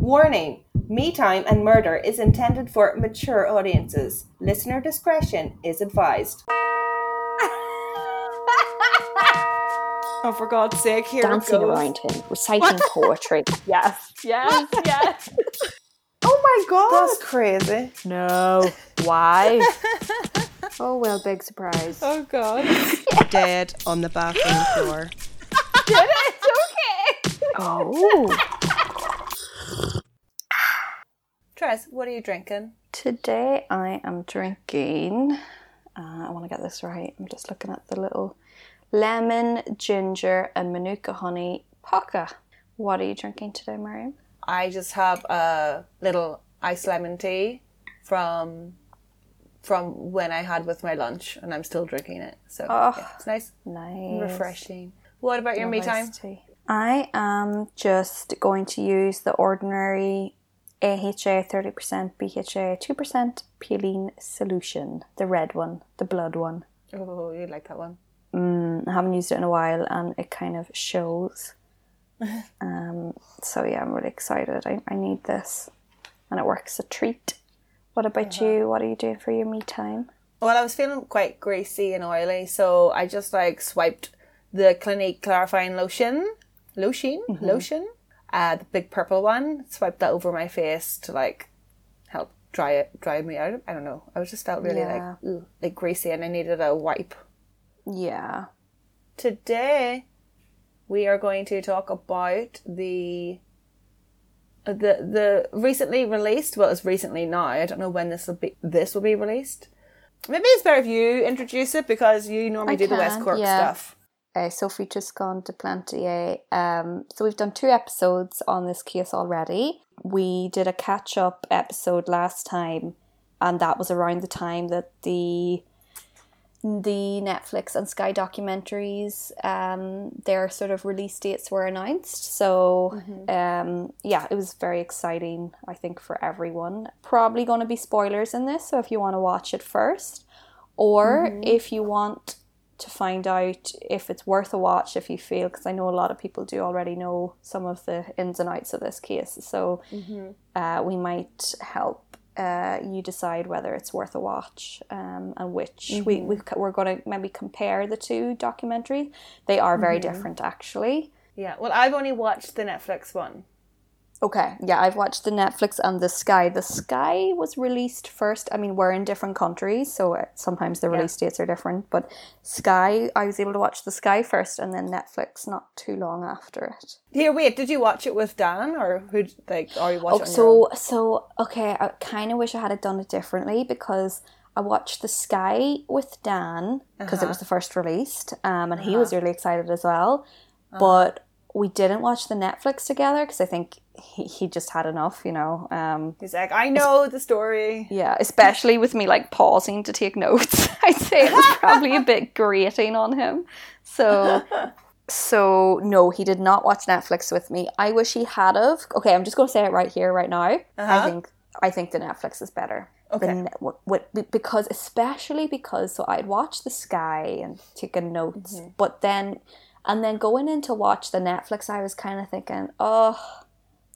Warning Me Time and Murder is intended for mature audiences. Listener discretion is advised. oh, for God's sake, here Dancing it goes. around him, reciting poetry. Yes, yes, yes. Oh my God! That's crazy. No. Why? oh, well, big surprise. Oh God. Dead on the bathroom floor. Did it? It's okay. Oh. Trez, what are you drinking? Today I am drinking, uh, I want to get this right, I'm just looking at the little lemon, ginger, and manuka honey Pukka. What are you drinking today, Mariam? I just have a little iced lemon tea from from when I had with my lunch, and I'm still drinking it. So Oh. yeah, it's nice, Nice. refreshing. What about your me time? tea. I am just going to use the ordinary AHA 30%, BHA 2% Peeling solution, the red one, the blood one. Oh, you like that one? Mm, I haven't used it in a while and it kind of shows. um, so yeah, I'm really excited. I, I need this and it works a treat. What about uh-huh. you? What are you doing for your me time? Well, I was feeling quite greasy and oily, so I just like swiped the Clinique clarifying lotion, lotion, mm-hmm. lotion, uh, the big purple one. Swiped that over my face to like help dry it, dry me out. I don't know. I was just felt really Yeah. like ugh, like greasy, and I needed a wipe. Yeah. Today, we are going to talk about the the the recently released. Well, it's recently now. I don't know when this will be. This will be released. Maybe it's better if you introduce it because you normally I do the West Cork yeah. stuff. Uh, Sophie Toscan de Plantier. Um, so we've done two episodes on this case already. We did a catch up episode last time, and that was around the time that the the Netflix and Sky documentaries, um, their sort of release dates were announced. So, um, yeah, it was very exciting, I think, for everyone. Probably going to be spoilers in this, so if you want to watch it first, or if you want to find out if it's worth a watch, if you feel, because I know a lot of people do already know some of the ins and outs of this case. So, uh, we might help uh, you decide whether it's worth a watch um, and which. We, we, we're going to maybe compare the two documentaries. They are very different, actually. Yeah. Well, I've only watched the Netflix one. Okay, yeah, I've watched the Netflix and the Sky. The Sky was released first. I mean, we're in different countries, so uh, sometimes the release dates are different. But Sky, I was able to watch the Sky first, and then Netflix not too long after it. Here, wait. Did you watch it with Dan or who? Like, are you watching? Oh, it on your own? so so okay. I kind of wish I had it done it differently because I watched the Sky with Dan because it was the first released, um, and he was really excited as well. But we didn't watch the Netflix together because I think he, he just had enough, you know. Um, He's like, I know the story. yeah, especially with me like pausing to take notes. I'd say it was probably a bit grating on him. So so no, he did not watch Netflix with me. I wish he had of. Okay, I'm just going to say it right here right now. I Uh-huh. think I think the Netflix is better. Okay. What, what, because especially because so I'd watch the sky and taking notes, Mm-hmm. but then and then going in to watch the Netflix, I was kind of thinking, oh,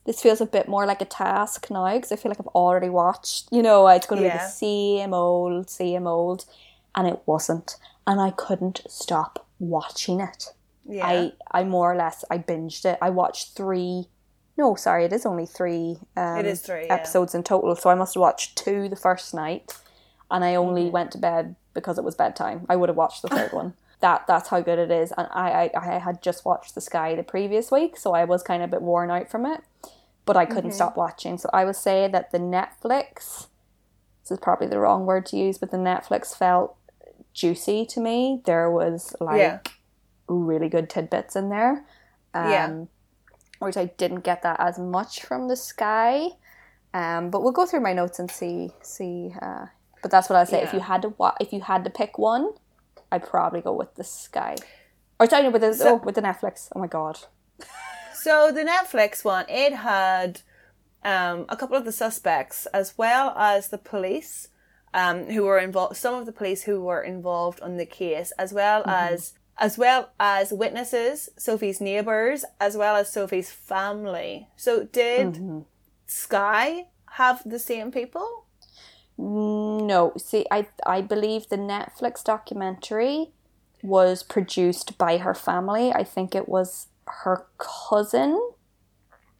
this feels a bit more like a task now because I feel like I've already watched. You know, it's going to be the same old, same old, and it wasn't, and I couldn't stop watching it. Yeah. I I more or less I binged it. I watched three. No, sorry, it is only three. Um, It is three, yeah. episodes in total. So I must have watched two the first night, and I only Mm-hmm. went to bed because it was bedtime. I would have watched the third one. That that's how good it is. And I, I I had just watched The Sky the previous week, so I was kind of a bit worn out from it, but I couldn't Mm-hmm. stop watching. So I would say that the Netflix. This is probably the wrong word to use, but the Netflix felt juicy to me. There was like Yeah. really good tidbits in there. Um, Yeah. Whereas I didn't get that as much from the sky. Um, but we'll go through my notes and see see. Uh, but that's what I say. If you had to wa- if you had to pick one, I'd probably go with the sky. Or sorry, with the So- oh, with the Netflix. Oh my god. So the Netflix one, it had um, a couple of the suspects as well as the police um, who were involved. Some of the police who were involved on the case, as well as as well as witnesses, Sophie's neighbors, as well as Sophie's family. So did Sky have the same people? No, see, I I believe the Netflix documentary was produced by her family. I think it was her cousin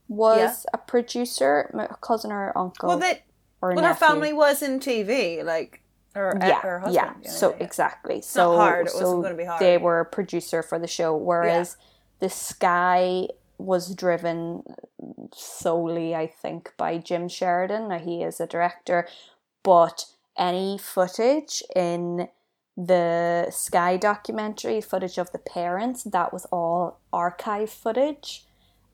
was Yeah. a producer, m- cousin or her uncle. Well, that or well, her family was in TV, like her, yeah, her husband. yeah. know, So yeah. exactly. not So hard. It so wasn't gonna be hard. they were a producer for the show, whereas the Sky was driven solely, I think, by Jim Sheridan. Now he is a director, but any footage in the Sky documentary, footage of the parents, that was all archive footage.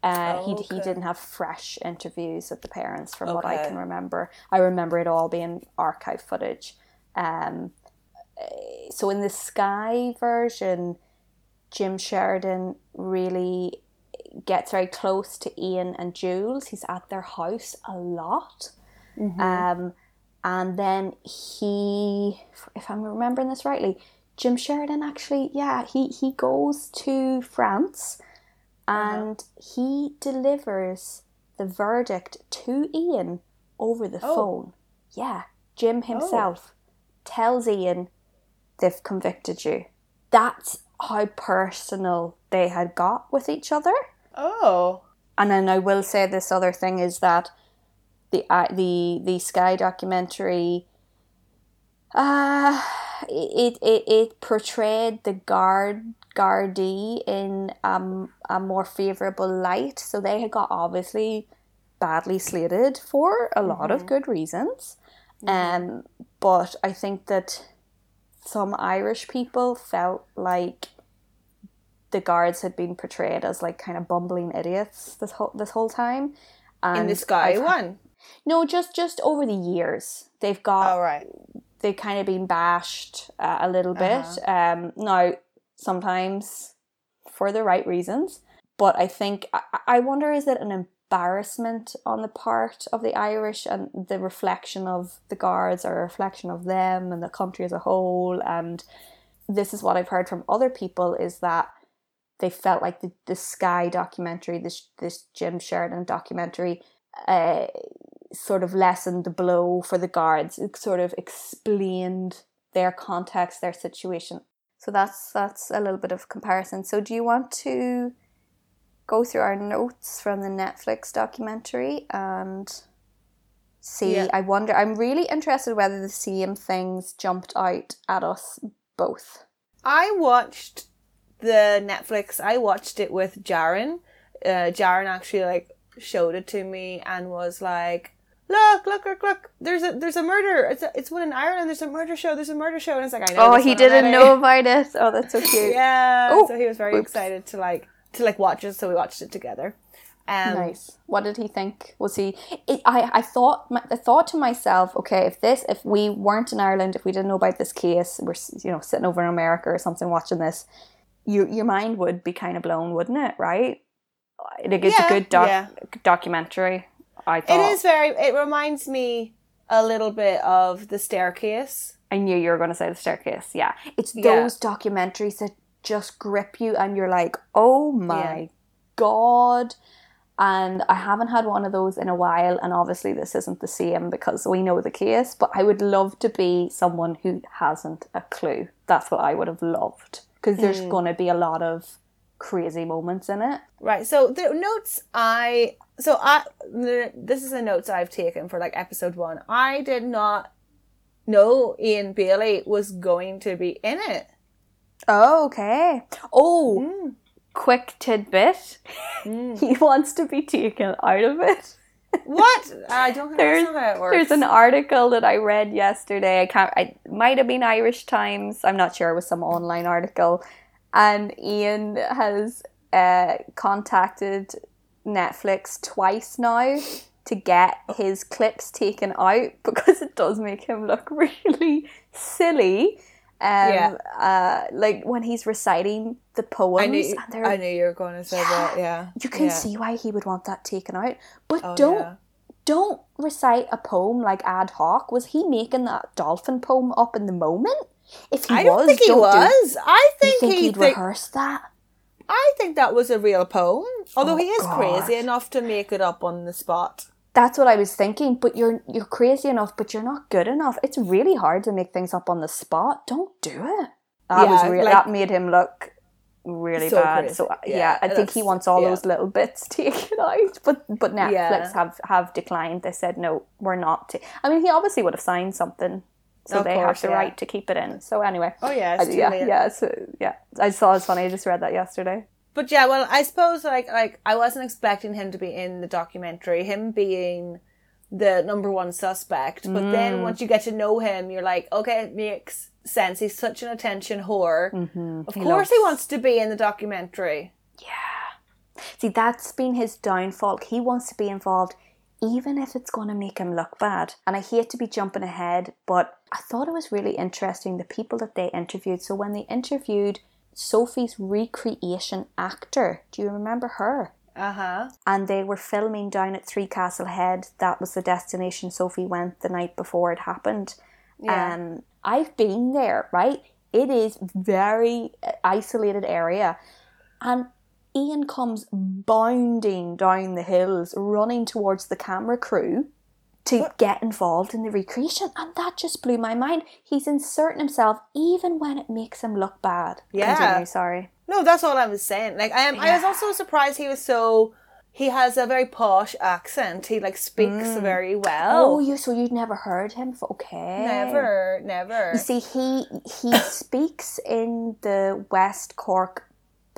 Uh, Oh, he, okay. he didn't have fresh interviews with the parents from what I can remember. I remember it all being archive footage. Um, so in the Sky version, Jim Sheridan really gets very close to Ian and Jules. He's at their house a lot. Um, and then he, if I'm remembering this rightly, Jim Sheridan actually, yeah, he, he goes to France uh-huh. and he delivers the verdict to Ian over the Oh. phone. Yeah, Jim oh. himself tells Ian they've convicted you. That's how personal they had got with each other. Oh, And then I will say this other thing is that the the the Sky documentary, uh, it it it portrayed the guard Gardaí in um, a more favorable light. So they had got obviously badly slated for a lot of good reasons. Um, but I think that some Irish people felt like the guards had been portrayed as like kind of bumbling idiots this whole this whole time. in And the Sky I've- one. No, just just over the years they've got All right. they kind of been bashed uh, a little bit. Um, now sometimes for the right reasons, but I think I, I wonder is it an embarrassment on the part of the Irish and the reflection of the guards or a reflection of them and the country as a whole and this is what I've heard from other people is that they felt like the, the Sky documentary, this this Jim Sheridan documentary, uh, sort of lessened the blow for the guards. It sort of explained their context, their situation. So that's that's a little bit of comparison. So do you want to go through our notes from the Netflix documentary and see? Yeah. I wonder. I'm really interested whether the same things jumped out at us both. I watched the Netflix. I watched it with Jaren. Uh, Jaren actually like showed it to me and was like, "Look, look, look, look! There's a there's a murder. It's a, it's one in Ireland. There's a murder show. There's a murder show." And it's like, "I know." Oh, he didn't know about it. Oh, that's so cute. Yeah. Oh, so he was very whoops. excited to like to like watch it. So we watched it together. Um, Nice. What did he think? Was he? It, I I thought my- I thought to myself, okay, if this, if we weren't in Ireland, if we didn't know about this case, we're you know sitting over in America or something watching this, your your mind would be kind of blown, wouldn't it? Right? Like it's Yeah, a good doc- yeah. documentary. I thought. is very. It reminds me a little bit of the staircase. I knew you were going to say the staircase. Yeah, it's Yeah. those documentaries that just grip you, and you're like, oh my god. And I haven't had one of those in a while, and obviously this isn't the same because we know the case. But I would love to be someone who hasn't a clue. That's what I would have loved because there's Mm. going to be a lot of crazy moments in it. Right. So the notes I so I the, this is the notes I've taken for like episode one. I did not know Ian Bailey was going to be in it. Oh, okay. Oh, Mm. quick tidbit. Mm. He wants to be taken out of it. What? I don't. There's- That's how it works. There's an article that I read yesterday. I can't. I it might have been Irish Times. I'm not sure. It was some online article, and Ian has uh, contacted Netflix twice now to get his clips taken out because it does make him look really silly. Um, Yeah. uh, like when he's reciting the poems, I knew. I knew you were going to say that. Yeah. you can Yeah. see why he would want that taken out. But Oh, don't yeah. don't recite a poem like ad hoc. Was he making that dolphin poem up in the moment? If he I don't was, think he don't do- was. I You think, think he he'd think, rehearse that? I think that was a real poem. Although Oh, he is God. crazy enough to make it up on the spot. That's what I was thinking. But you're you're crazy enough, but you're not good enough. It's really hard to make things up on the spot. Don't do it. That Yeah, was real. like- that made him look really So bad. crazy. So uh, yeah, Yeah, I think he wants all yeah. those little bits taken out. But but Netflix have have declined. They said no, we're not. ta-" I mean, he obviously would have signed something, so Of they course, have the yeah. right to keep it in. So anyway, Oh yeah, I- yeah, late. yeah, so, yeah. I saw it's funny. I just read that yesterday. But yeah, well, I suppose like like I wasn't expecting him to be in the documentary. Him being the number one suspect, but Mm. then once you get to know him, you're like, okay, it makes sense. He's such an attention whore. Mm-hmm. Of course, he wants to be in the documentary. Yeah. See, that's been his downfall. He wants to be involved, even if it's going to make him look bad. And I hate to be jumping ahead, but I thought it was really interesting the people that they interviewed. So when they interviewed Sophie's recreation actor, do you remember her? Uh huh. and they were filming down at Three Castle Head. That was the destination Sophie went the night before it happened. Yeah. Um, I've been there, right? It is very isolated area, and Ian comes bounding down the hills, running towards the camera crew to get involved in the recreation, and that just blew my mind. He's inserting himself even when it makes him look bad. Yeah. Continue, sorry. No, that's all I was saying. Like I am. I was also surprised he was so. He has a very posh accent. He like speaks mm. very well. Oh, you so you'd never heard him? Okay. never, never. You see, he he speaks in the West Cork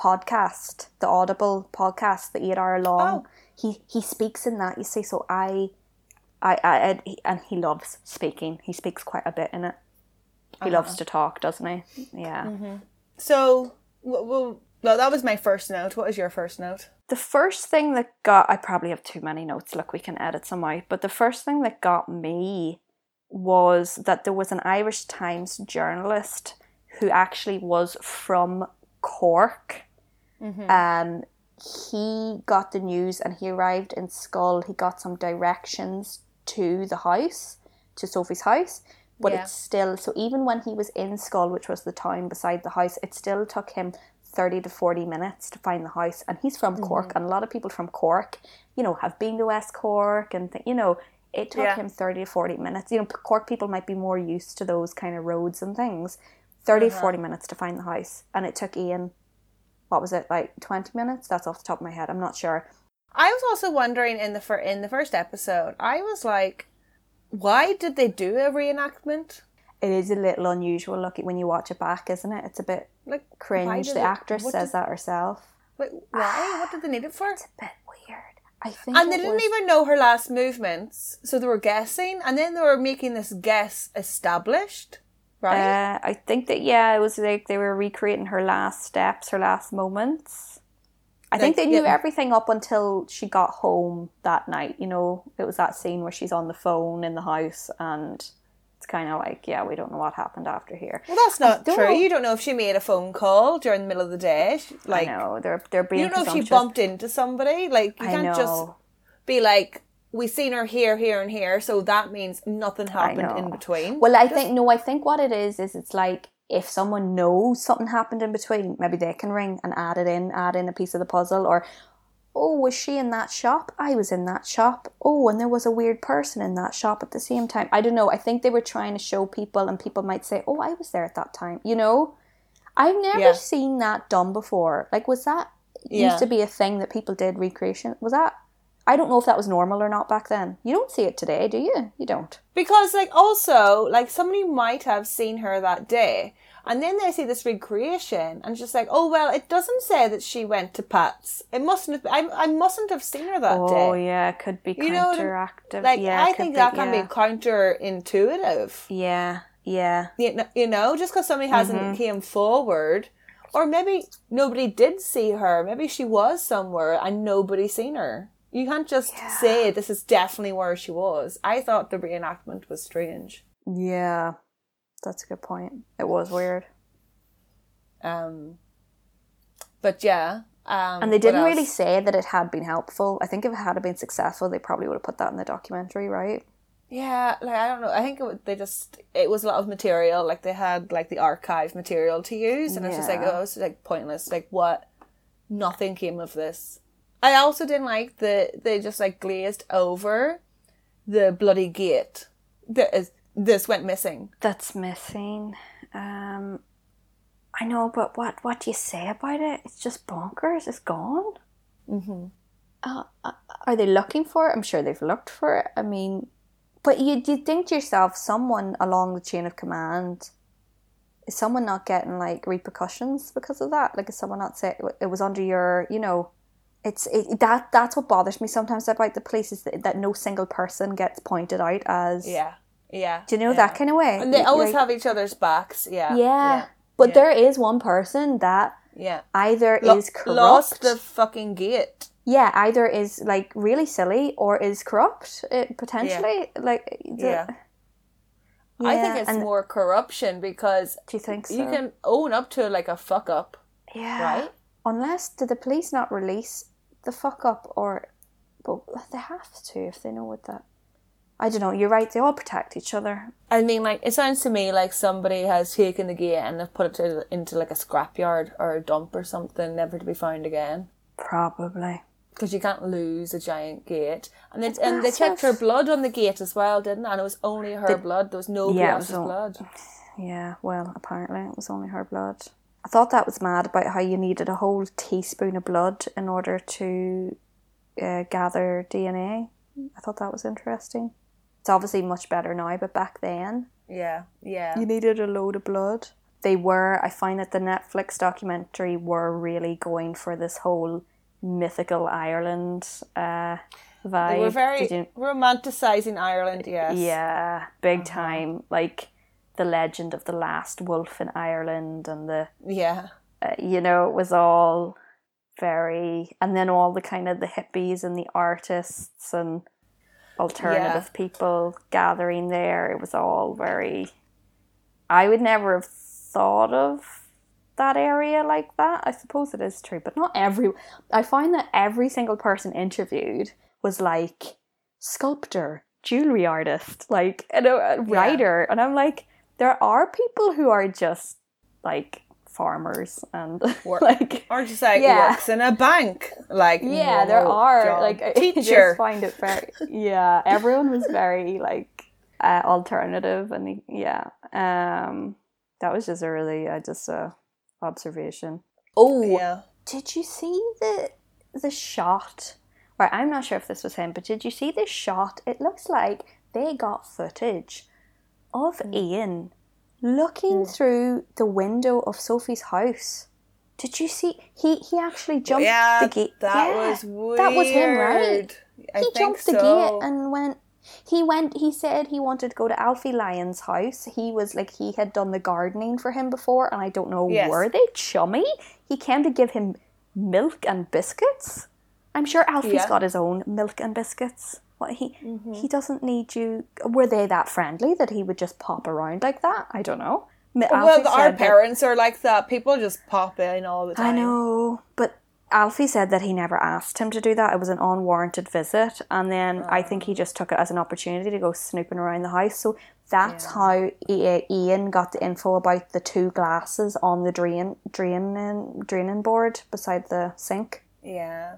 podcast, the Audible podcast, the eight hour long. Oh. He he speaks in that. You see, so I, I, I, and he- and he loves speaking. He speaks quite a bit in it. He uh-huh. loves to talk, doesn't he? Yeah. Mm-hmm. So, well, well, well, that was my first note. What was your first note? The first thing that got I probably have too many notes. Look, we can edit some out. But the first thing that got me was that there was an Irish Times journalist who actually was from Cork. Mm-hmm. Um, he got the news and he arrived in Schull. He got some directions to the house, to Sophie's house. But Yeah. it's still so even when he was in Schull, which was the town beside the house, it still took him 30 to 40 minutes to find the house and he's from Cork mm-hmm. and a lot of people from Cork you know have been to West Cork and th- you know it took Yeah. him 30 to 40 minutes you know Cork people might be more used to those kind of roads and things 30 to uh-huh. 40 minutes to find the house and it took Ian what was it like 20 minutes that's off the top of my head I'm not sure I was also wondering in the fir- in the first episode. I was like, why did they do a reenactment? it is a little unusual looking when you watch it back isn't it it's a bit Like cringe the it- actress says did- that herself Like, why? What did they need it for? it's a bit weird I think And they didn't was- even know her last movements, so they were guessing, and then they were making this guess established, right? Uh, I think that yeah, it was like they were recreating her last steps, her last moments. I think they knew yeah. everything up until she got home that night. You know, it was that scene where she's on the phone in the house, and it's kind of like, yeah, we don't know what happened after here. well, that's not true. know. You don't know if she made a phone call during the middle of the day. Like, know they're they're being you don't know if she bumped into somebody. Like, you I can't know. just be like, we seen her here, here, and here, so that means nothing happened in between. Well, I think no. I think what it is is it's like if someone knows something happened in between, maybe they can ring and add it in, add in a piece of the puzzle, or oh, was she in that shop? I was in that shop. Oh, and there was a weird person in that shop at the same time. I don't know. I think they were trying to show people, and people might say, oh, I was there at that time. You know, I've never Yeah. seen that done before. Like, was that Yeah. used to be a thing that people did recreation? Was that? I don't know if that was normal or not back then. You don't see it today, do you? You don't. Because, like, also, like, somebody might have seen her that day, and then they see this recreation, and just like, oh, well, it doesn't say that she went to Pat's. It mustn't have, I, I mustn't have seen her that Oh day. Oh yeah, it could be You counteractive. Like, yeah, I think be- that can yeah. be counterintuitive. Yeah, yeah. You know, you know just because somebody hasn't Mm-hmm. came forward, or maybe nobody did see her. Maybe she was somewhere and nobody seen her. You can't just say this is definitely where she was. I thought the reenactment was strange. Yeah. That's a good point. It was weird. Um, but yeah. Um, And they didn't really say that it had been helpful. I think if it had been successful, they probably would have put that in the documentary, right? Yeah, like I don't know. I think it, they just it was a lot of material. Like they had like the archive material to use, and it's just like oh, it's like pointless. Like what? Nothing came of this. I also didn't like the they just like glazed over the bloody gate that is this went missing. That's missing. Um, I know, but what what do you say about it? It's just bonkers. It's gone. Mm-hmm. Uh, uh, are they looking for it? I'm sure they've looked for it. I mean, but you you think to yourself, someone along the chain of command is someone not getting like repercussions because of that? Like, is someone not say it was under your, you know, it's it, that that's what bothers me sometimes about the police is that, that no single person gets pointed out as Yeah. Yeah. Do you know yeah. that kind of way? And they always like- have each other's backs. Yeah. Yeah. But yeah. there is one person that Yeah. either Lo- is corrupt. lost the fucking gate. yeah, either is like really silly or is corrupt. It, potentially, like the- Yeah. I think it's and- more corruption because Do you think so? you can own up to like a fuck up, yeah. right? Unless did the police not release the fuck up or, but they have to if they know what that. I don't know. You're right. They all protect each other. I mean, like it sounds to me like somebody has taken the gate and they've put it to, into like a scrapyard or a dump or something, never to be found again. Probably. Because you can't lose a giant gate, and they and they checked her blood on the gate as well, didn't they? And it was only her blood. There was nobody Yeah, else's blood. Yeah, well, apparently it was only her blood. I thought that was mad about how you needed a whole teaspoon of blood in order to uh, gather DNA. I thought that was interesting. It's obviously much better now, but back then Yeah, yeah. you needed a load of blood. They were, I find that the Netflix documentary were really going for this whole mythical Ireland uh, vibe. They were very you- romanticizing Ireland. Yes. yeah, big time. Like the legend of the last wolf in Ireland and the Yeah. uh, you know, it was all very, and then all the kind of the hippies and the artists and alternative people gathering there. It was all very. I would never have thought of that area like that. I suppose it is true, but not every. I find that every single person interviewed was like sculptor, jewelry artist, like you know, a writer, and I'm like, there are people who are just like farmers and Work. like Or just like Yeah. works in a bank. Like yeah, there are job. like I teacher. just find it very yeah. Everyone was very like uh, alternative and yeah. Um, that was just a really uh, just a observation. Oh, yeah. did you see the the shot? Right, I'm not sure if this was him, but did you see this shot? It looks like they got footage of Hmm. Ian looking through the window of Sophie's house. Did you see? He he actually jumped yeah, the gate. that Yeah, was weird. That was him, right? I he jumped the gate and went. He went. He said he wanted to go to Alfie Lyons' house. He was like he had done the gardening for him before, and I don't know Yes. were they chummy. He came to give him milk and biscuits. I'm sure Alfie's Yeah. got his own milk and biscuits. What he Mm-hmm. he doesn't need you. Were they that friendly that he would just pop around like that? I don't know. M- well, our said that- parents are like that. People just pop in all the time. I know, but Alfie said that he never asked him to do that. It was an unwarranted visit, and then I think he just took it as an opportunity to go snooping around the house. So that's how Ian got the info about the two glasses on the drain draining draining board beside the sink. Yeah.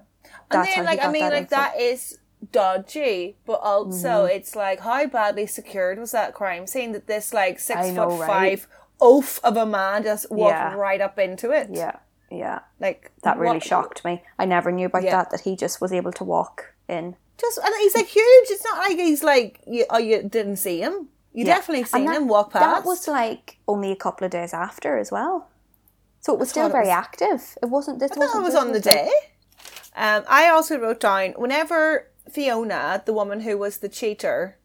That's and how then, he like, I mean, like, info. that is dodgy, but also Mm-hmm. it's like, how badly secured was that crime scene that this, like, six know, foot right? five oaf of a man just walked Yeah. right up into it? Yeah, yeah, Like, that really what- shocked me. I never knew about Yeah. that. That he just was able to walk in. Just, and he's like huge. It's not like he's like, you, oh, you didn't see him. You Yeah. definitely seen that- him walk past. That was like only a couple of days after as well. So it was still thought it very was- active. It wasn't. This I thought wasn't. it was on the day. Um, I also wrote down whenever Fiona, the woman who was the cheater,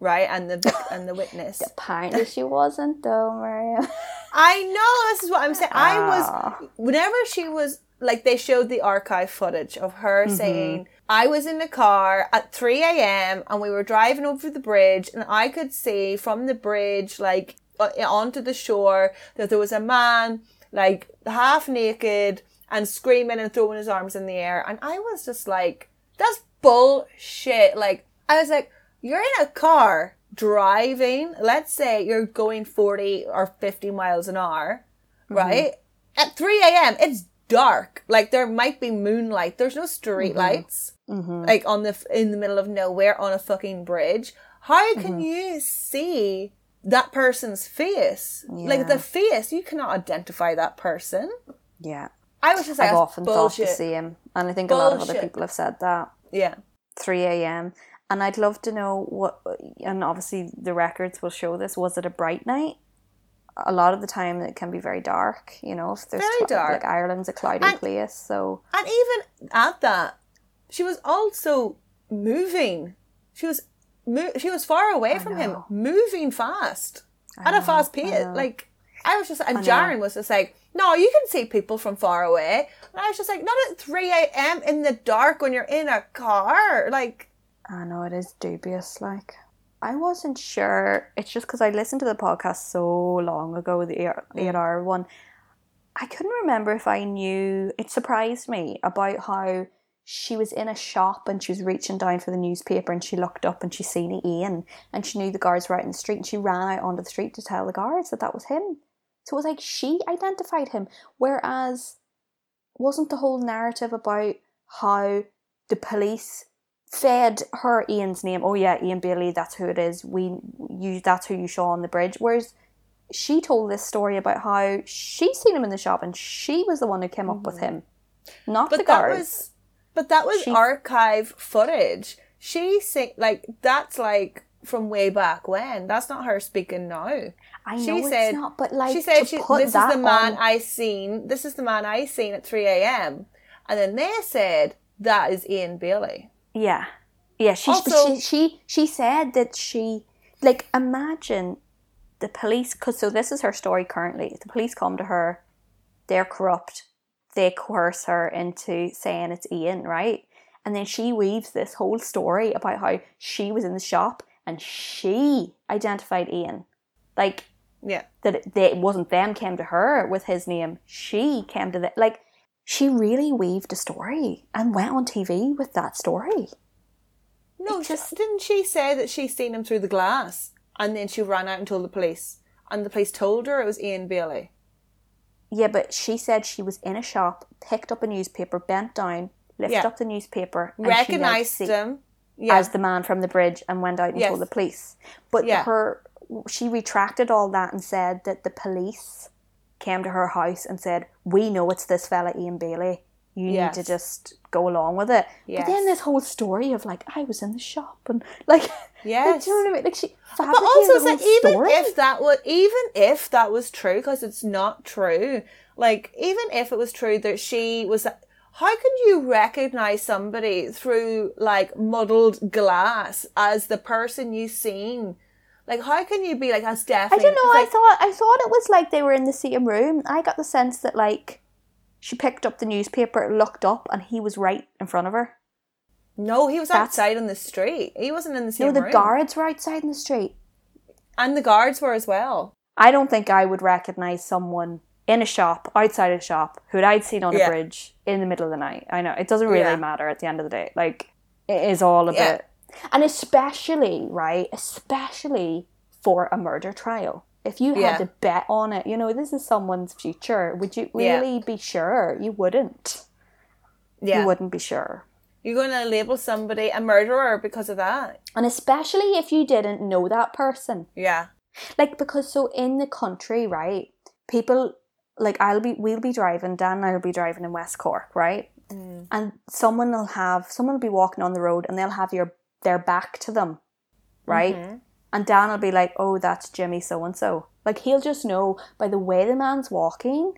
right, and the and the witness. Apparently she wasn't though, Maria. I know this is what I'm saying. I Ah. was whenever she was like they showed the archive footage of her Mm-hmm. saying I was in the car at 3 a.m. and we were driving over the bridge and I could see from the bridge like onto the shore that there was a man like half naked and screaming and throwing his arms in the air and I was just like that's bullshit like I was like you're in a car driving let's say you're going 40 or 50 miles an hour right? At 3 a.m., it's dark. Like there might be moonlight. There's no street Mm-hmm. lights. Like on the in the middle of nowhere on a fucking bridge. How can Mm-hmm. you see that person's face? Like the face, you cannot identify that person. Yeah. I was just like, I've often bullshit. thought the same. And I think a lot of other people have said that. Yeah. 3 a.m. And I'd love to know what, and obviously the records will show this. Was it a bright night? A lot of the time it can be very dark, you know, if there's Very clou- dark. like Ireland's a cloudy And- place, so And even at that, she was also moving. She was mo- she was far away from him, moving fast at know, a fast pace. know. Like I was just, and know. Jaren was just like, "No, you can see people from far away." And I was just like, "Not at three a.m. in the dark when you're in a car." Like, I know it is dubious. Like, I wasn't sure. It's just because I listened to the podcast so long ago, the eight, mm. eight hour one. I couldn't remember if I knew. It surprised me about how she was in a shop and she was reaching down for the newspaper and she looked up and she seen Ian and she knew the guards were out in the street and she ran out onto the street to tell the guards that that was him. So it was like she identified him, whereas wasn't the whole narrative about how the police fed her Ian's name. Oh yeah, Ian Bailey, that's who it is. We you that's who you saw on the bridge. Whereas she told this story about how she seen him in the shop and she was the one who came up with him, mm. not the but that guards. was, but that was She- archive footage. She say like that's like from way back when. That's not her speaking now. I know she it's said- not, but like she said she, this is the man on- I seen. This is the man I seen at three a.m. And then they said that is Ian Bailey. Yeah, yeah. She Also- she she she said that she like imagine the police. Cause so this is her story currently. The police come to her. They're corrupt. They coerce her into saying it's Ian, right? And then she weaves this whole story about how she was in the shop and she identified Ian, like Yeah, that it, they, it wasn't them came to her with his name. She came to the like. She really weaved a story and went on TV with that story. no, It just- didn't she say that she seen him through the glass, and then she ran out and told the police, and the police told her it was Ian Bailey. Yeah, but she said she was in a shop, picked up a newspaper, bent down, lifted Yeah. up the newspaper, and she knelt to Recognized see- him. Yeah, as the man from the bridge and went out and Yes. told the police. But Yeah. her, she retracted all that and said that the police came to her house and said, "We know it's this fella Ian Bailey. You Yes. need to just go along with it." But then this whole story of like I was in the shop and like, like, do you know what I mean? Like she But also, like even story. if that would, even if that was true, because it's not true. Like even if it was true that she was, how can you recognize somebody through like muddled glass as the person you've seen? Like how can you be like that's I don't know. I like- thought I thought it was like they were in the same room. I got the sense that like she picked up the newspaper, looked up, and he was right in front of her. no, he was That's- outside on the street. He wasn't in the same No, the room. guards were outside in the street. and the guards were as well. I don't think I would recognize someone in a shop, outside a shop, who I'd seen on a bridge in the middle of the night. I know. It doesn't really Yeah. matter at the end of the day. Like, it is all a Yeah. And especially, right, especially for a murder trial. If you had Yeah. to bet on it, you know, this is someone's future, would you Yeah. really be sure? You wouldn't. Yeah, You wouldn't be sure. you're going to label somebody a murderer because of that. And especially if you didn't know that person. Yeah, like because so in the country right people like i'll be we'll be driving dan and i'll be driving in west cork right mm. and someone will have someone will be walking on the road and they'll have your their back to them right mm-hmm. and dan will be like oh that's jimmy so and so like he'll just know by the way the man's walking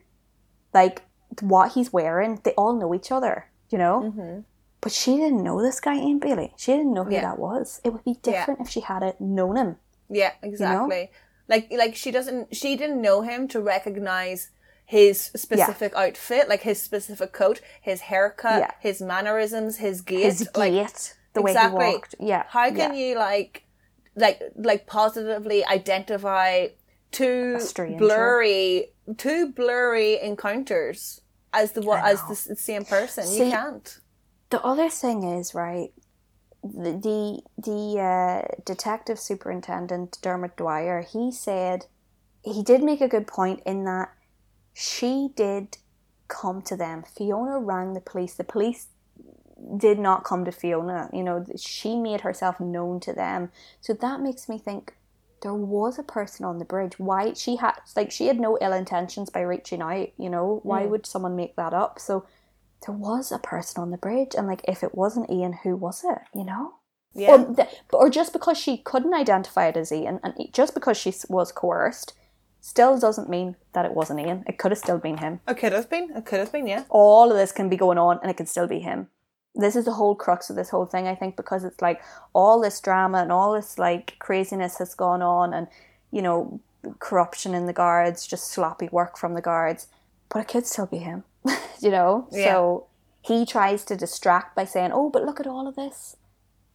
like what he's wearing they all know each other you know mm-hmm. but she didn't know this guy Ian Bailey. She didn't know who Yeah. that was. It would be different if she had it known him. Yeah, exactly. Like like she doesn't she didn't know him to recognize his specific outfit, like his specific coat, his haircut, Yeah. his mannerisms, his gait. His like the way exactly. he walked. Yeah. how can yeah. you like like like positively identify two blurry two blurry encounters as the what as the same person? See- you can't. The other thing is right. The the, the uh, detective superintendent Dermot Dwyer. He said he did make a good point in that she did come to them. Fiona rang the police. The police did not come to Fiona. You know, she made herself known to them. So that makes me think there was a person on the bridge. Why she had like she had no ill intentions by reaching out. You know, why mm. would someone make that up? So there was a person on the bridge, and like if it wasn't Ian, who was it? You know. Yeah. Or, th- or just because she couldn't identify it as Ian, and just because she was coerced, still doesn't mean that it wasn't Ian. It could have still been him. it could have been. It could have been. Yeah. All of this can be going on, and it can still be him. This is the whole crux of this whole thing, I think, because it's like all this drama and all this like craziness has gone on, and you know, corruption in the guards, just sloppy work from the guards, but it could still be him. you know, so he tries to distract by saying, "Oh, but look at all of this."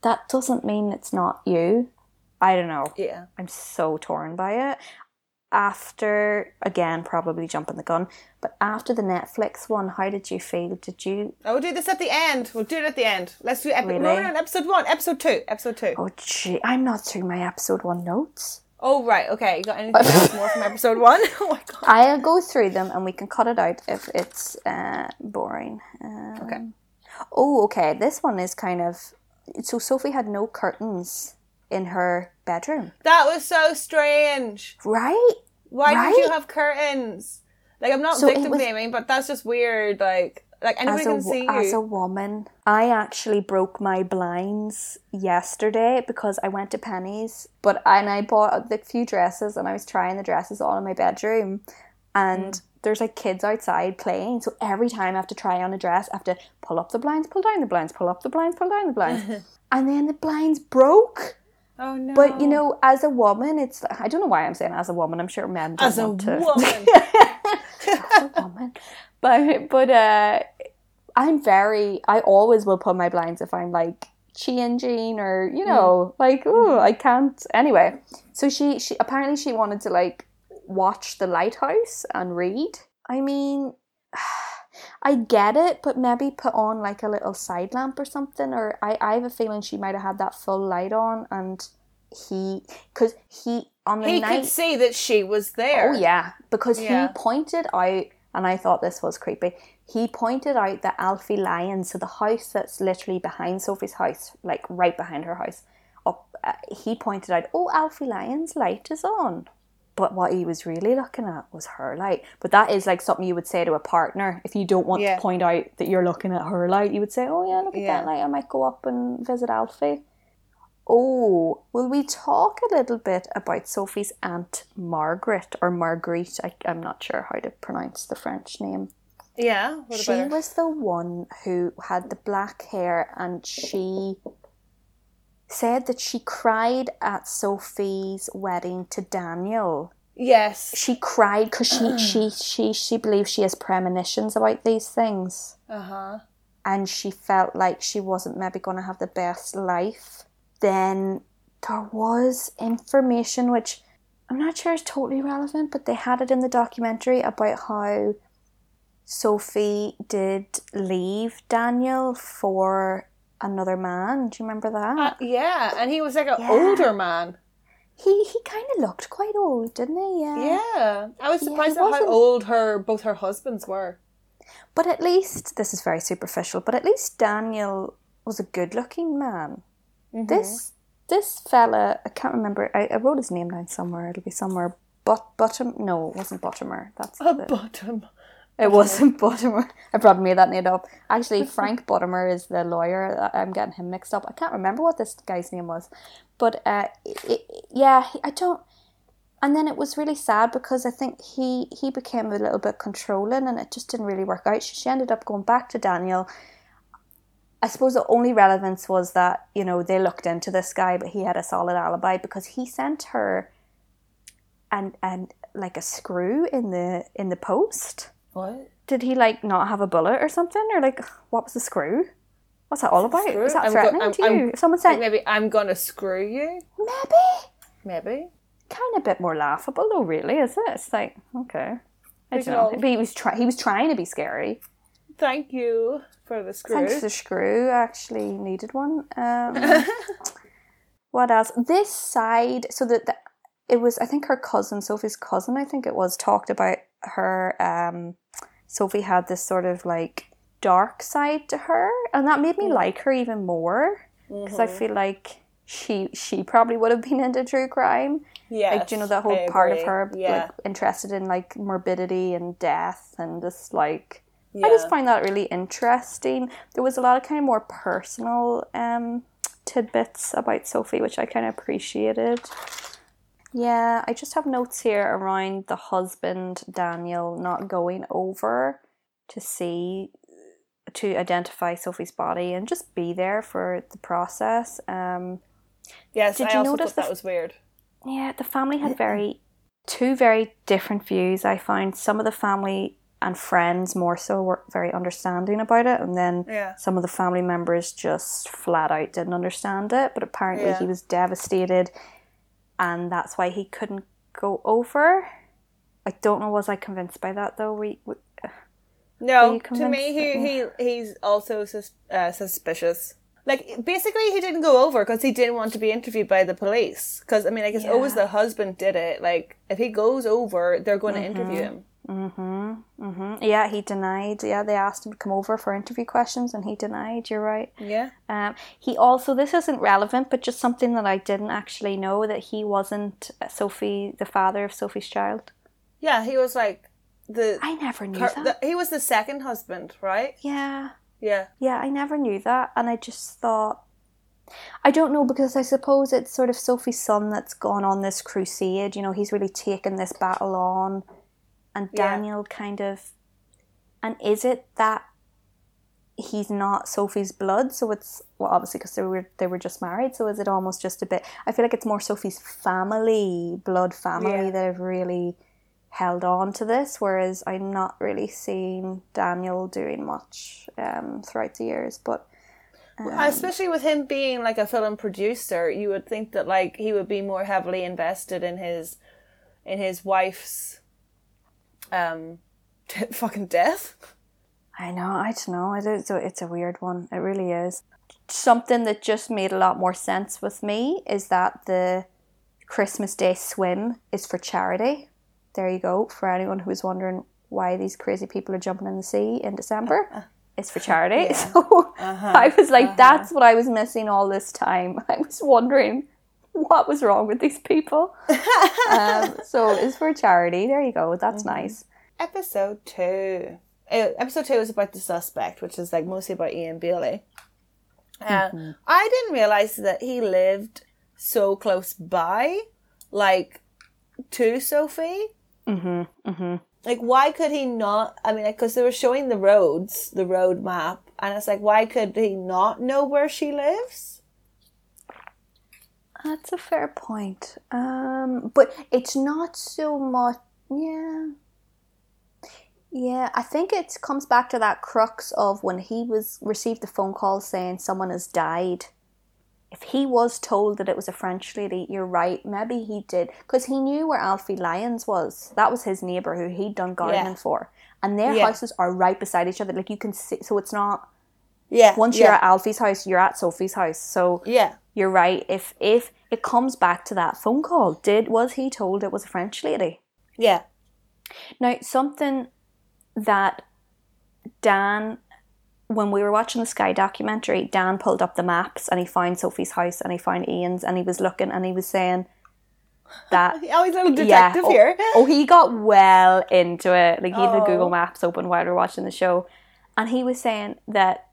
That doesn't mean it's not you. I don't know. Yeah. I'm so torn by it. After again, probably jumping the gun, but after the Netflix one, how did you feel? Did you? Oh, we'll do this at the end. We'll do it at the end. Let's do epi- Really? no, no, no, episode one, episode two, episode two. Oh, gee, I'm not through my episode one notes. Oh, right. Okay. You got anything else more from episode one? Oh my god. I'll go through them and we can cut it out if it's uh, boring. Um, Okay. Oh, okay. This one is kind of. So Sophie had no curtains in her bedroom, That was so strange. right? Why did you have curtains? Like I'm not So victim was- blaming, but that's just weird. Like like anybody a, can see as a woman, I actually broke my blinds yesterday because I went to Penneys, but and I bought a few dresses and I was trying the dresses on in my bedroom, and Mm. there's like kids outside playing. So every time I have to try on a dress, I have to pull up the blinds, pull down the blinds, pull up the blinds, pull down the blinds, and then the blinds broke. Oh no. But you know, as a woman, it's I don't know why I'm saying as a woman. I'm sure men don't as a to woman. as a woman. But but uh I'm very I always will put my blinds if I'm like changing or you know, like oh I can't anyway. So she she apparently she wanted to like watch the lighthouse and read. I mean I get it, but maybe put on like a little side lamp or something, or I, I have a feeling she might have had that full light on and he because he on the he night could see that she was there. Oh yeah, because Yeah. he pointed out, and I thought this was creepy. He pointed out that Alfie Lyons, so the house that's literally behind Sophie's house, like right behind her house, up. Uh, he pointed out, oh, Alfie Lyons' light is on. But what he was really looking at was her light. But that is like something you would say to a partner if you don't want Yeah. to point out that you're looking at her light. You would say, "Oh yeah, look at Yeah. that light. I might go up and visit Alfie." Oh, will we talk a little bit about Sophie's aunt Margaret or Marguerite? I, I'm not sure how to pronounce the French name. Yeah. What she was the one who had the black hair and she said that she cried at Sophie's wedding to Daniel. Yes. She cried because she, she, she, she believes she has premonitions about these things Uh huh. and she felt like she wasn't maybe going to have the best life, then there was information which I'm not sure is totally relevant, but they had it in the documentary about how Sophie did leave Daniel for another man. Do you remember that? Uh, yeah, and he was like an Yeah. older man. he he kind of looked quite old, didn't he? Yeah. Yeah, I was surprised he at how old her both her husbands were. But at least this is very superficial. But at least Daniel was a good-looking man. Mm-hmm. This this fella, I can't remember. I, I wrote his name down somewhere. It'll be somewhere. But bottom? No, it wasn't Buttimer. That's A the, bottom. It wasn't Buttimer. I probably made that name up. Actually, Frank Buttimer is the lawyer. I'm getting him mixed up. I can't remember what this guy's name was. But uh, it, yeah, I don't. And then it was really sad because I think he he became a little bit controlling, and it just didn't really work out. She ended up going back to Daniel. I suppose the only relevance was that you know they looked into this guy, but he had a solid alibi because he sent her and and like a screw in the in the post. What? Did he like not have a bullet or something, or like what was the screw? What's that all about? screw? Is that I'm go- threatening I'm- to you? I'm- if someone said maybe I'm gonna screw you. maybe, Maybe. kind of a bit more laughable though. Really, is it? It's like okay. I don't know. But he was try- he was trying to be scary. Thank you for the screw. Thanks to the screw, I actually needed one. Um, what else? This side, so that the, it was, I think her cousin, Sophie's cousin, I think it was, talked about her um, Sophie had this sort of like dark side to her, and that made me like her even more because I feel like she she probably would have been into true crime. Yeah. Like, do you know that whole part of her like interested in like morbidity and death and just like I just find that really interesting. There was a lot of kind of more personal um tidbits about Sophie which I kind of appreciated. Yeah, I just have notes here around the husband Daniel not going over to see to identify Sophie's body and just be there for the process. Um Yes, Did I you also notice thought that was weird. yeah, the family had very two very different views. I found some of the family and friends more so were very understanding about it, and then Yeah. some of the family members just flat out didn't understand it. But apparently, Yeah. he was devastated, and that's why he couldn't go over. I don't know. Was I convinced by that though? We, we No, to me, he, he he's also sus- uh, suspicious. Like basically, he didn't go over because he didn't want to be interviewed by the police. Because I mean, like it's always the husband did it. Like if he goes over, they're going to interview him. Hmm Mm hmm. yeah, he denied. Yeah, they asked him to come over for interview questions, and he denied. You're right. Yeah. Um, he also, this isn't relevant, but just something that I didn't actually know that he wasn't Sophie, the father of Sophie's child. Yeah, he was like the, I never knew her- that. the he was the second husband, right? yeah, Yeah. yeah, I never knew that, and I just thought, I don't know because I suppose it's sort of Sophie's son that's gone on this crusade. You know, he's really taken this battle on, and Yeah. Daniel kind of, and is it that he's not Sophie's blood? So it's well, obviously because they were they were just married. So is it almost just a bit? I feel like it's more Sophie's family, blood family Yeah. that have really held on to this, whereas I'm not really seeing Daniel doing much um, throughout the years. But um, Especially with him being like a film producer, you would think that like he would be more heavily invested in his in his wife's um fucking death. I know, I don't know. It is, it's a weird one. It really is. Something that just made a lot more sense with me is that the Christmas Day swim is for charity. There you go. For anyone who's wondering why these crazy people are jumping in the sea in December, uh-huh. it's for charity. So uh-huh. I was like, uh-huh. that's what I was missing all this time. I was wondering what was wrong with these people. um, so it's for charity. There you go. That's nice. Episode two. Uh, episode two is about the suspect, which is like mostly about Ian Bailey. Uh, I didn't realize that he lived so close by, like to Sophie. Mm-hmm. Mm-hmm. Like, why could he not? I mean, because they were showing the roads, the road map, and it's like, why could he not know where she lives? That's a fair point. Um, but it's not so much. Yeah. Yeah, I think it comes back to that crux of when he was received the phone call saying someone has died. If he was told that it was a French lady, you're right. Maybe he did because he knew where Alfie Lyons was. That was his neighbor who he'd done gardening Yeah. for, and their Yeah. houses are right beside each other. Like you can see, so it's not Yeah. once yeah, you're at Alfie's house, you're at Sophie's house. So yeah, you're right. If if it comes back to that phone call, did was he told it was a French lady? yeah, Now something that Dan, when we were watching the Sky documentary, Dan pulled up the maps and he found Sophie's house and he found Ian's and he was looking and he was saying that Oh, he's a little yeah, detective oh, here. oh, he got well into it. Like he had the Oh. Google Maps open while we were watching the show, and he was saying that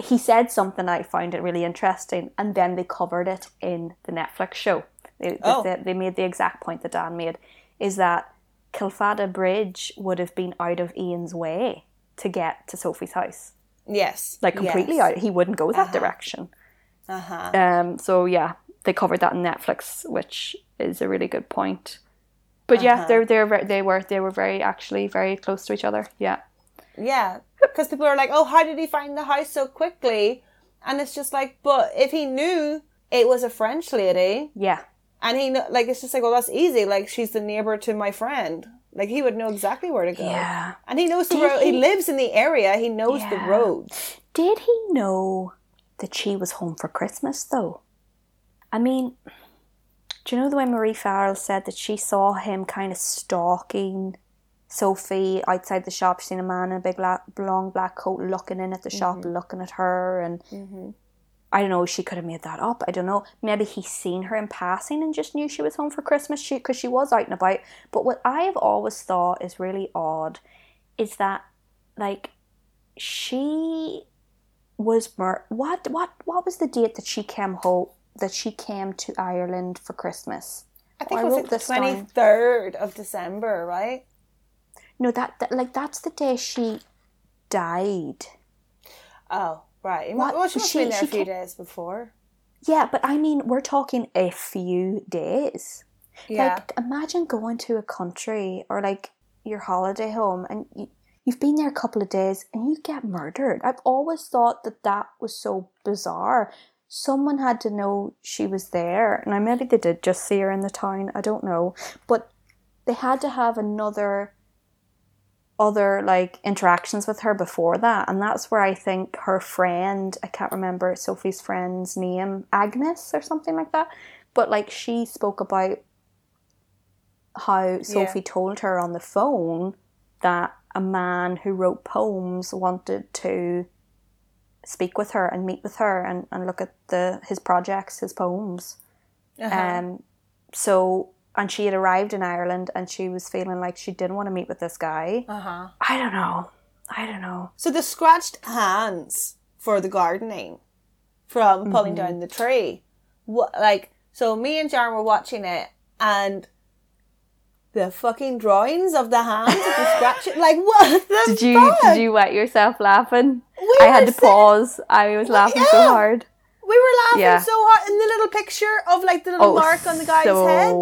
he said something I found it really interesting, and then they covered it in the Netflix show. They, Oh. they, they made the exact point that Dan made, is that Kealfadda Bridge would have been out of Ian's way to get to Sophie's house, Yes, like completely out. He wouldn't go that direction. Uh huh. Um, so yeah, they covered that in Netflix, which is a really good point. But yeah, Uh-huh. they're they're they were they were very actually very close to each other. Yeah, Yeah, because people are like, "Oh, how did he find the house so quickly?" And it's just like, but if he knew it was a French lady, yeah, and he kn- like, it's just like, well, that's easy. Like, she's the neighbor to my friend. Like, he would know exactly where to go. yeah. And he knows the Did road. He? he- lives in the area. He knows the roads. Did he know that she was home for Christmas though? I mean, do you know the way Marie Farrell said that she saw him kind of stalking Sophie outside the shop, seen a man in a big la- long black coat looking in at the shop, mm-hmm. looking at her, and mm-hmm. I don't know. She could have made that up. I don't know. Maybe he's seen her in passing and just knew she was home for Christmas. She because she was out and about. But what I have always thought is really odd is that like she was mur- what what what was the date that she came home that she came to Ireland for Christmas? I think I it was like the twenty third of December, right? No, that, that like that's the day she died. Oh, right. What? Well, she must She- been there a few days before. Yeah, but I mean, we're talking a few days. Yeah. Like, imagine going to a country or like your holiday home and you, you've been there a couple of days and you get murdered. I've always thought that that was so bizarre. Someone had to know she was there, and I maybe they did just see her in the town. I don't know, but they had to have another other like interactions with her before that and that's where i think her friend i can't remember sophie's friend's name agnes or something like that but like she spoke about how sophie told her on the phone that a man who wrote poems wanted to speak with her and meet with her and, and look at the his projects his poems Uh-huh. um, so, and she had arrived in Ireland and she was feeling like she didn't want to meet with this guy. uh-huh. I don't know. I don't know. So the scratched hands for the gardening from pulling Mm-hmm. down the tree. What like so me and Jan were watching it and the fucking drawings of the hands of the scratching like what the Did you fuck? did you wet yourself laughing? We I had to sit- pause. I was laughing so hard. We were laughing Yeah. so hard in the little picture of like the little Oh, mark on the guy's so head.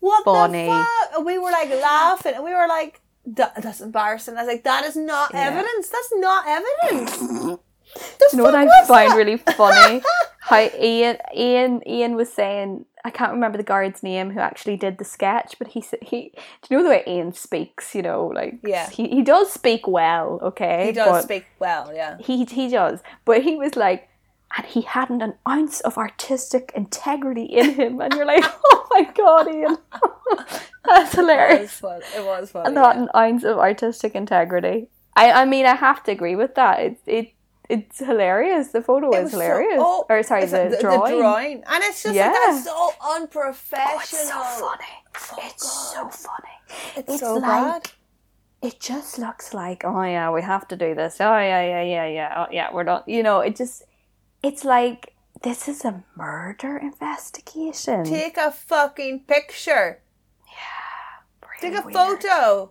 What funny. the fuck? And we were like laughing and we were like, that's embarrassing. I was like, that is not Yeah. evidence. That's not evidence. the you know what I find that? really funny? How Ian Ian Ian was saying I can't remember the guard's name who actually did the sketch, but he said he do you know the way Ian speaks, you know, like Yeah. he, he does speak well, okay? He does speak well, yeah. he he does but he was like and he hadn't an ounce of artistic integrity in him and you're like oh my god ian that's hilarious. It hilarious was fun. It was fun. not yeah. an ounce of artistic integrity i i mean i have to agree with that it, it it's hilarious the photo It is was so- hilarious oh, or sorry it's the, like drawing. And it's just Yeah. like that's so Oh, unprofessional. it's so funny oh, it's so funny It's, It's so like- bad. it just looks like oh yeah we have to do this oh yeah yeah yeah yeah oh yeah we're not you know it just it's like this is a murder investigation Take a fucking picture. Really Take a weird. photo.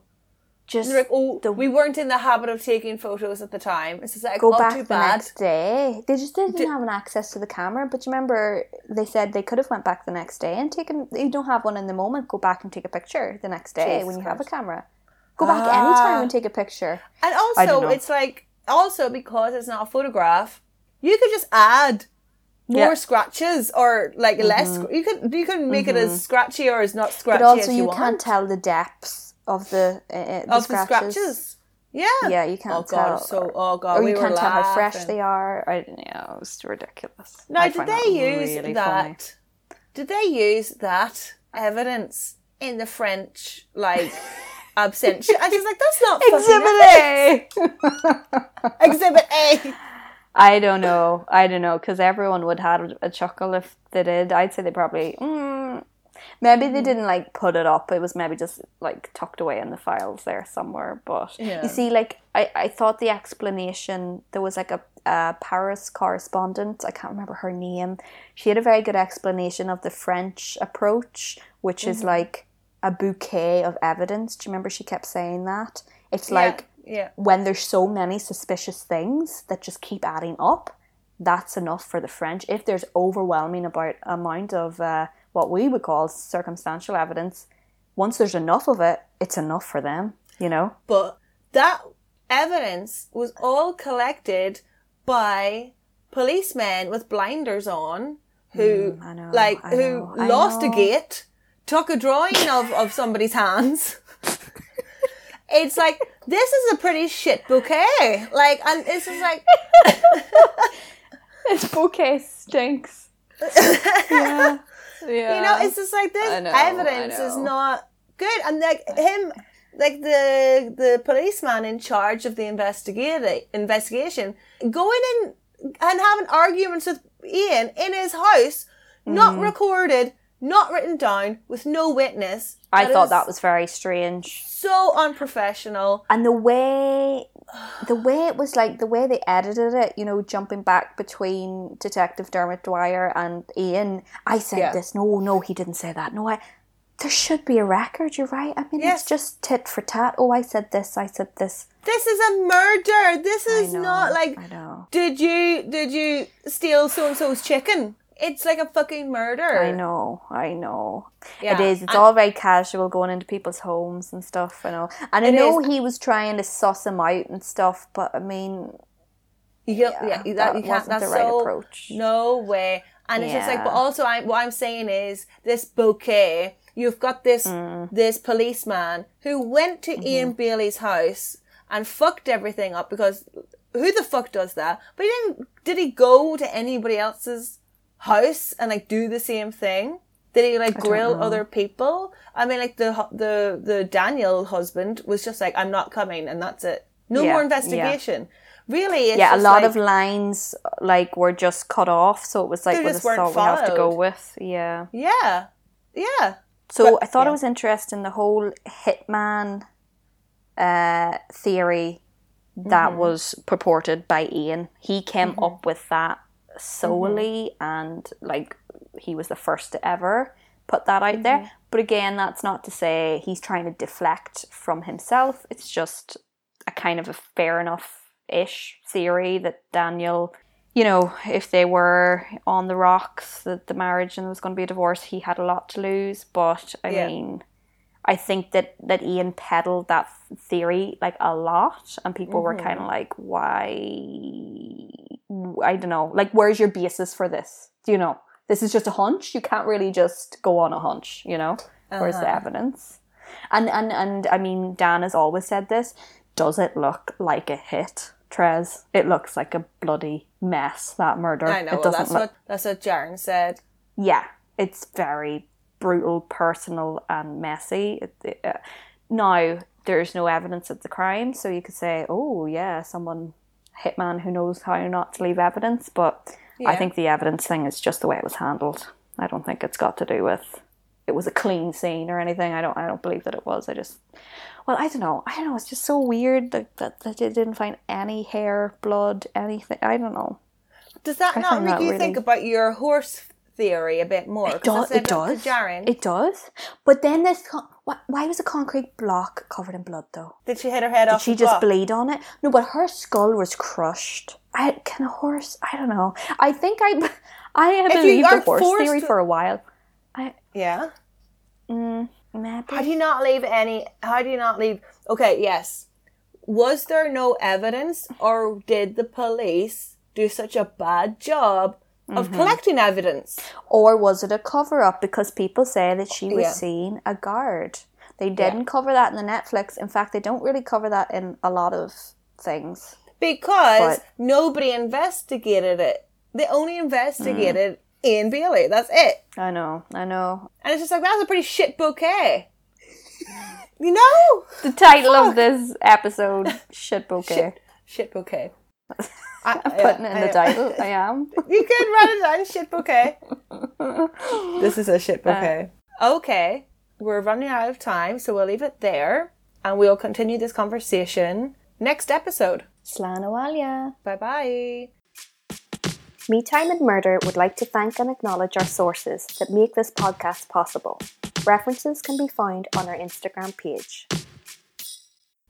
just like, oh, the- we weren't in the habit of taking photos at the time. It's just like, go back the bad. next day they just didn't Di- have an access to the camera but you remember they said they could have went back the next day and taken you don't have one in the moment go back and take a picture the next day Jesus when you have a camera go back Ah. anytime and take a picture And also, it's like, also because it's not a photograph, you could just add more. Mm-hmm. scratches or like less. You could you could make it as scratchy or as not scratchy but also as you, you, can't tell the depths of the, uh, the, of scratches. the scratches. Yeah. yeah you can't Oh tell god, so oh god, or we you can't tell how fresh they are. I yeah, it was ridiculous. Now, I did they use really that? funny. Did they use that evidence in the French like absentia? I was like, that's not Exhibit A. Exhibit A. I don't know. I don't know because everyone would have a chuckle if they did. I'd say they probably. Mm, maybe they didn't like put it up. It was maybe just like tucked away in the files there somewhere. But Yeah. you see, like I, I thought the explanation there was like a, a Paris correspondent. I can't remember her name. She had a very good explanation of the French approach, which is like a bouquet of evidence. Do you remember she kept saying that? It's like yeah. when there's so many suspicious things that just keep adding up, that's enough for the French. If there's overwhelming about amount of uh, what we would call circumstantial evidence, once there's enough of it, it's enough for them. You know, But that evidence was all collected by policemen with blinders on who Mm, I know, like I who know, I lost a gate, took a drawing of, of somebody's hands. It's like this is a pretty shit bouquet. Like and it's just like this bouquet stinks. yeah, yeah. you know, it's just like this know, evidence is not good. And like him like the the policeman in charge of the investigate investigation going in and having arguments with Ian in his house, not Mm-hmm. recorded, not written down, with no witness. I thought that was very strange. so unprofessional. and the way the way it was like the way they edited it you know jumping back between detective dermot dwyer and ian i said Yeah. this no no he didn't say that no i there should be a record you're right i mean Yes. it's just tit for tat oh i said this i said this This is a murder. This is know, not like I know. did you did you steal so and so's chicken? It's like a fucking murder. i know i know Yeah, it is it's and- all very casual going into people's homes and stuff i know and i know is. he was trying to suss him out and stuff but i mean yeah, Yeah, that, that wasn't That's the right so, approach. No way. And it's just like, but also, I, what I'm saying is, this bouquet. You've got this Mm. this policeman who went to Mm-hmm. Ian Bailey's house and fucked everything up because who the fuck does that? But he didn't. Did he go to anybody else's house and like do the same thing? Did he like grill other people? I mean, like the the the Daniel husband was just like, I'm not coming, and that's it. No Yeah, more yeah. investigation. Really, it's yeah, a lot like- of lines like were just cut off, so it was like well, this is all we have to go with. Yeah. Yeah, yeah. So But- I thought yeah. it was interesting the whole hitman uh, theory that Mm-hmm. was purported by Ian. He came up with that solely, Mm-hmm. and like he was the first to ever put that out Mm-hmm. there. But again, that's not to say he's trying to deflect from himself. It's just a kind of a fair enough ish theory that Daniel, you know, if they were on the rocks, that the marriage and there was going to be a divorce, he had a lot to lose. But I Yeah. mean, I think that that Ian peddled that theory like a lot, and people were kind of mm-hmm. like, "Why?" I don't know. Like, where's your basis for this? Do you know? This is just a hunch. You can't really just go on a hunch. You know, where's the uh-huh. evidence? And and and I mean, Dan has always said this. Does it look like a hit, Trez? It looks like a bloody mess. That murder. I know. It Well, doesn't that's look. what that's what Jaren said. Yeah, it's very brutal, personal, and messy. Uh, now there's no evidence of the crime, so you could say, "Oh, yeah, someone hitman who knows how not to leave evidence." But I think the evidence thing is just the way it was handled. I don't think it's got to do with it was a clean scene or anything. I don't. I don't believe that it was. I just. Well, I don't know. I don't know. It's just so weird that, that, that they didn't find any hair, blood, anything. I don't know. Does that I not make you think about your horse theory a bit more? It does. It does. Jaren. It does. But then this. Con- why, why was a concrete block covered in blood though? Did she hit her head Did off? she the just block? bleed on it? No, but her skull was crushed. I can a horse? I don't know. I think I. I had believed the horse theory to- for a while. I Yeah. mm, maybe. How do you not leave any? How do you not leave? Okay, yes. Was there no evidence, or did the police do such a bad job Mm-hmm. of collecting evidence? Or was it a cover up because people say that she was Yeah. seeing a guard? They didn't cover that in the Netflix. In fact, they don't really cover that in a lot of things. Because But- nobody investigated it. They only investigated Mm. Ian Bailey. That's it. I know, I know. And it's just like that's a pretty shit bouquet. you know? The title of this episode, shit bouquet. Shit, shit bouquet. I, I'm putting it in the title. I am. You could write it down, shit bouquet. this is a shit bouquet. okay, we're running out of time, so we'll leave it there, and we'll continue this conversation next episode. Slanowalia. Bye bye. Me Time and Murder would like to thank and acknowledge our sources that make this podcast possible. References can be found on our Instagram page.